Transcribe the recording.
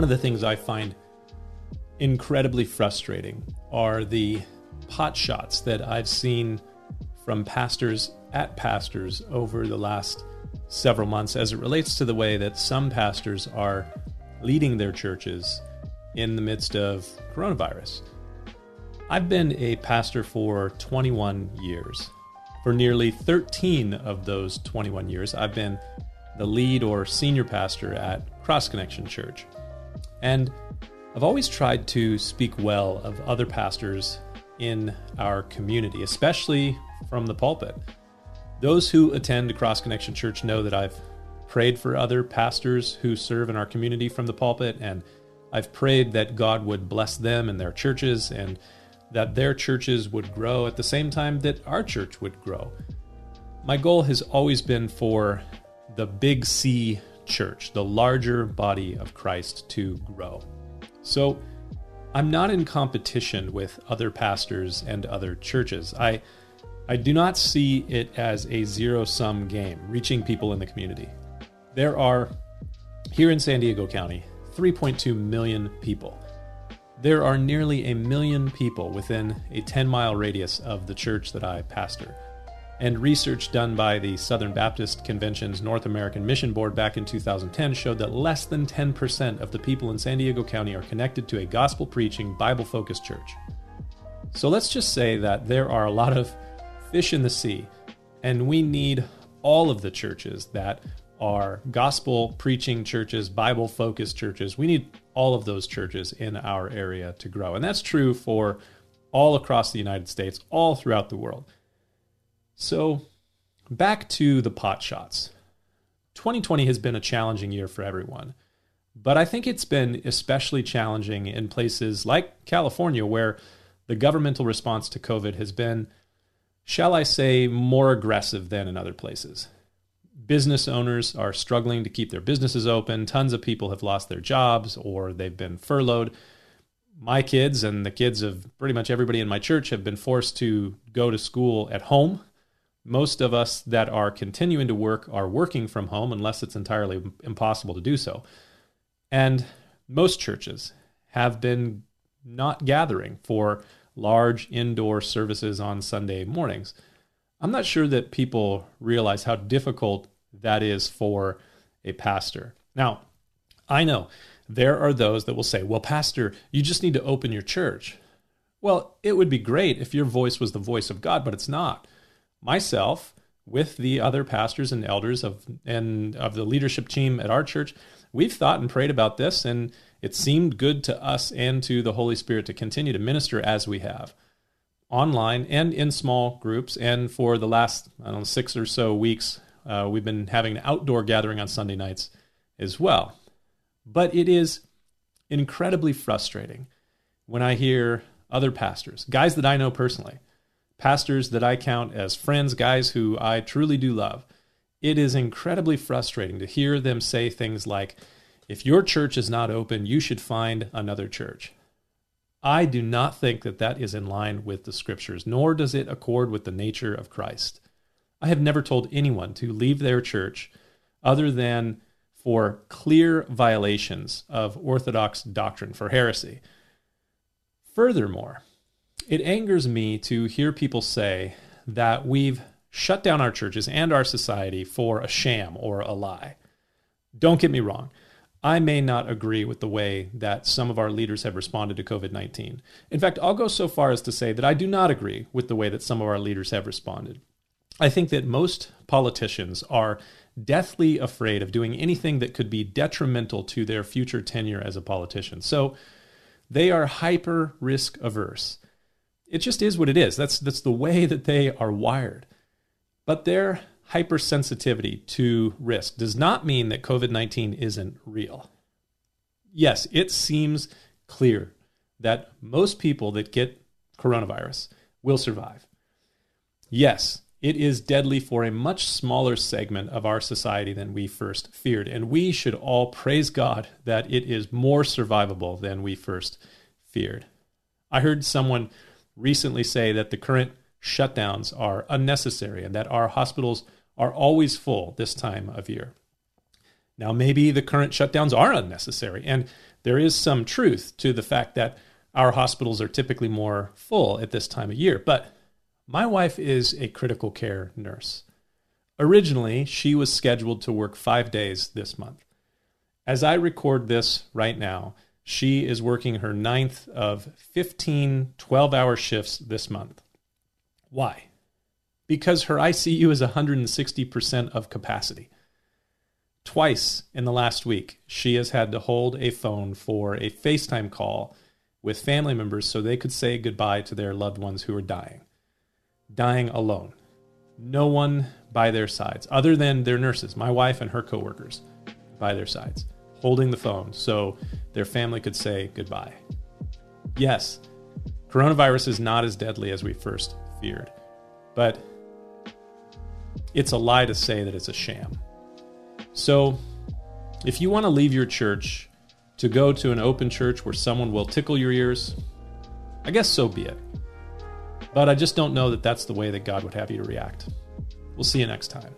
One of the things I find incredibly frustrating are the pot shots that I've seen from pastors at pastors over the last several months as it relates to the way that some pastors are leading their churches in the midst of coronavirus. I've been a pastor for 21 years. For nearly 13 of those 21 years, I've been the lead or senior pastor at Cross Connection Church. And I've always tried to speak well of other pastors in our community, especially from the pulpit. Those who attend Cross Connection Church know that I've prayed for other pastors who serve in our community from the pulpit, and I've prayed that God would bless them and their churches and that their churches would grow at the same time that our church would grow. My goal has always been for the Big C church, the larger body of Christ, to grow. So I'm not in competition with other pastors and other churches. I I do not see it as a zero sum game, reaching people in the community. There are, here in San Diego County, 3.2 million people. There are nearly a million people within a 10 mile radius of the church that I pastor. And research done by the Southern Baptist Convention's North American Mission Board back in 2010 showed that less than 10% of the people in San Diego County are connected to a gospel preaching, Bible focused church. So let's just say that there are a lot of fish in the sea. And we need all of the churches that are gospel preaching churches, Bible focused churches. We need all of those churches in our area to grow. And that's true for all across the United States, all throughout the world. So, back to the pot shots. 2020 has been a challenging year for everyone. But I think it's been especially challenging in places like California, where the governmental response to COVID has been shall I say, more aggressive than in other places. Business owners are struggling to keep their businesses open. Tons of people have lost their jobs or they've been furloughed. My kids and the kids of pretty much everybody in my church have been forced to go to school at home. Most of us that are continuing to work are working from home unless it's entirely impossible to do so. And most churches have been not gathering for large indoor services on Sunday mornings. I'm not sure that people realize how difficult that is for a pastor. Now, I know there are those that will say, well, Pastor, you just need to open your church. Well, it would be great if your voice was the voice of God, but it's not. Myself, with the other pastors and elders of and of the leadership team at our church, we've thought and prayed about this and it seemed good to us and to the Holy Spirit to continue to minister as we have online and in small groups. And for the last, I don't know, six or so weeks, uh, we've been having an outdoor gathering on Sunday nights as well. But it is incredibly frustrating when I hear other pastors, guys that I know personally, pastors that I count as friends, guys who I truly do love. It is incredibly frustrating to hear them say things like, if your church is not open, you should find another church. I do not think that that is in line with the scriptures, nor does it accord with the nature of Christ. I have never told anyone to leave their church other than for clear violations of Orthodox doctrine, for heresy. Furthermore, it angers me to hear people say that we've shut down our churches and our society for a sham or a lie. Don't get me wrong. I may not agree with the way that some of our leaders have responded to COVID 19. In fact, I'll go so far as to say that I do not agree with the way that some of our leaders have responded. I think that most politicians are deathly afraid of doing anything that could be detrimental to their future tenure as a politician. So they are hyper risk averse. It just is what it is. That's, that's the way that they are wired. But their hypersensitivity to risk does not mean that COVID 19 isn't real. Yes, it seems clear that most people that get coronavirus will survive. Yes, it is deadly for a much smaller segment of our society than we first feared. And we should all praise God that it is more survivable than we first feared. I heard someone recently say that the current shutdowns are unnecessary and that our hospitals are always full this time of year. Now, maybe the current shutdowns are unnecessary, and there is some truth to the fact that our hospitals are typically more full at this time of year. But my wife is a critical care nurse. Originally, she was scheduled to work five days this month. As I record this right now, she is working her ninth of 15 12 hour shifts this month. Why? Because her ICU is 160% of capacity. Twice in the last week, she has had to hold a phone for a FaceTime call with family members so they could say goodbye to their loved ones who are dying. Dying alone. No one by their sides, other than their nurses, my wife and her coworkers by their sides, holding the phone so their family could say goodbye. Yes, coronavirus is not as deadly as we first feared, but it's a lie to say that it's a sham. So, if you want to leave your church to go to an open church where someone will tickle your ears, I guess so be it. But I just don't know that that's the way that God would have you to react. We'll see you next time.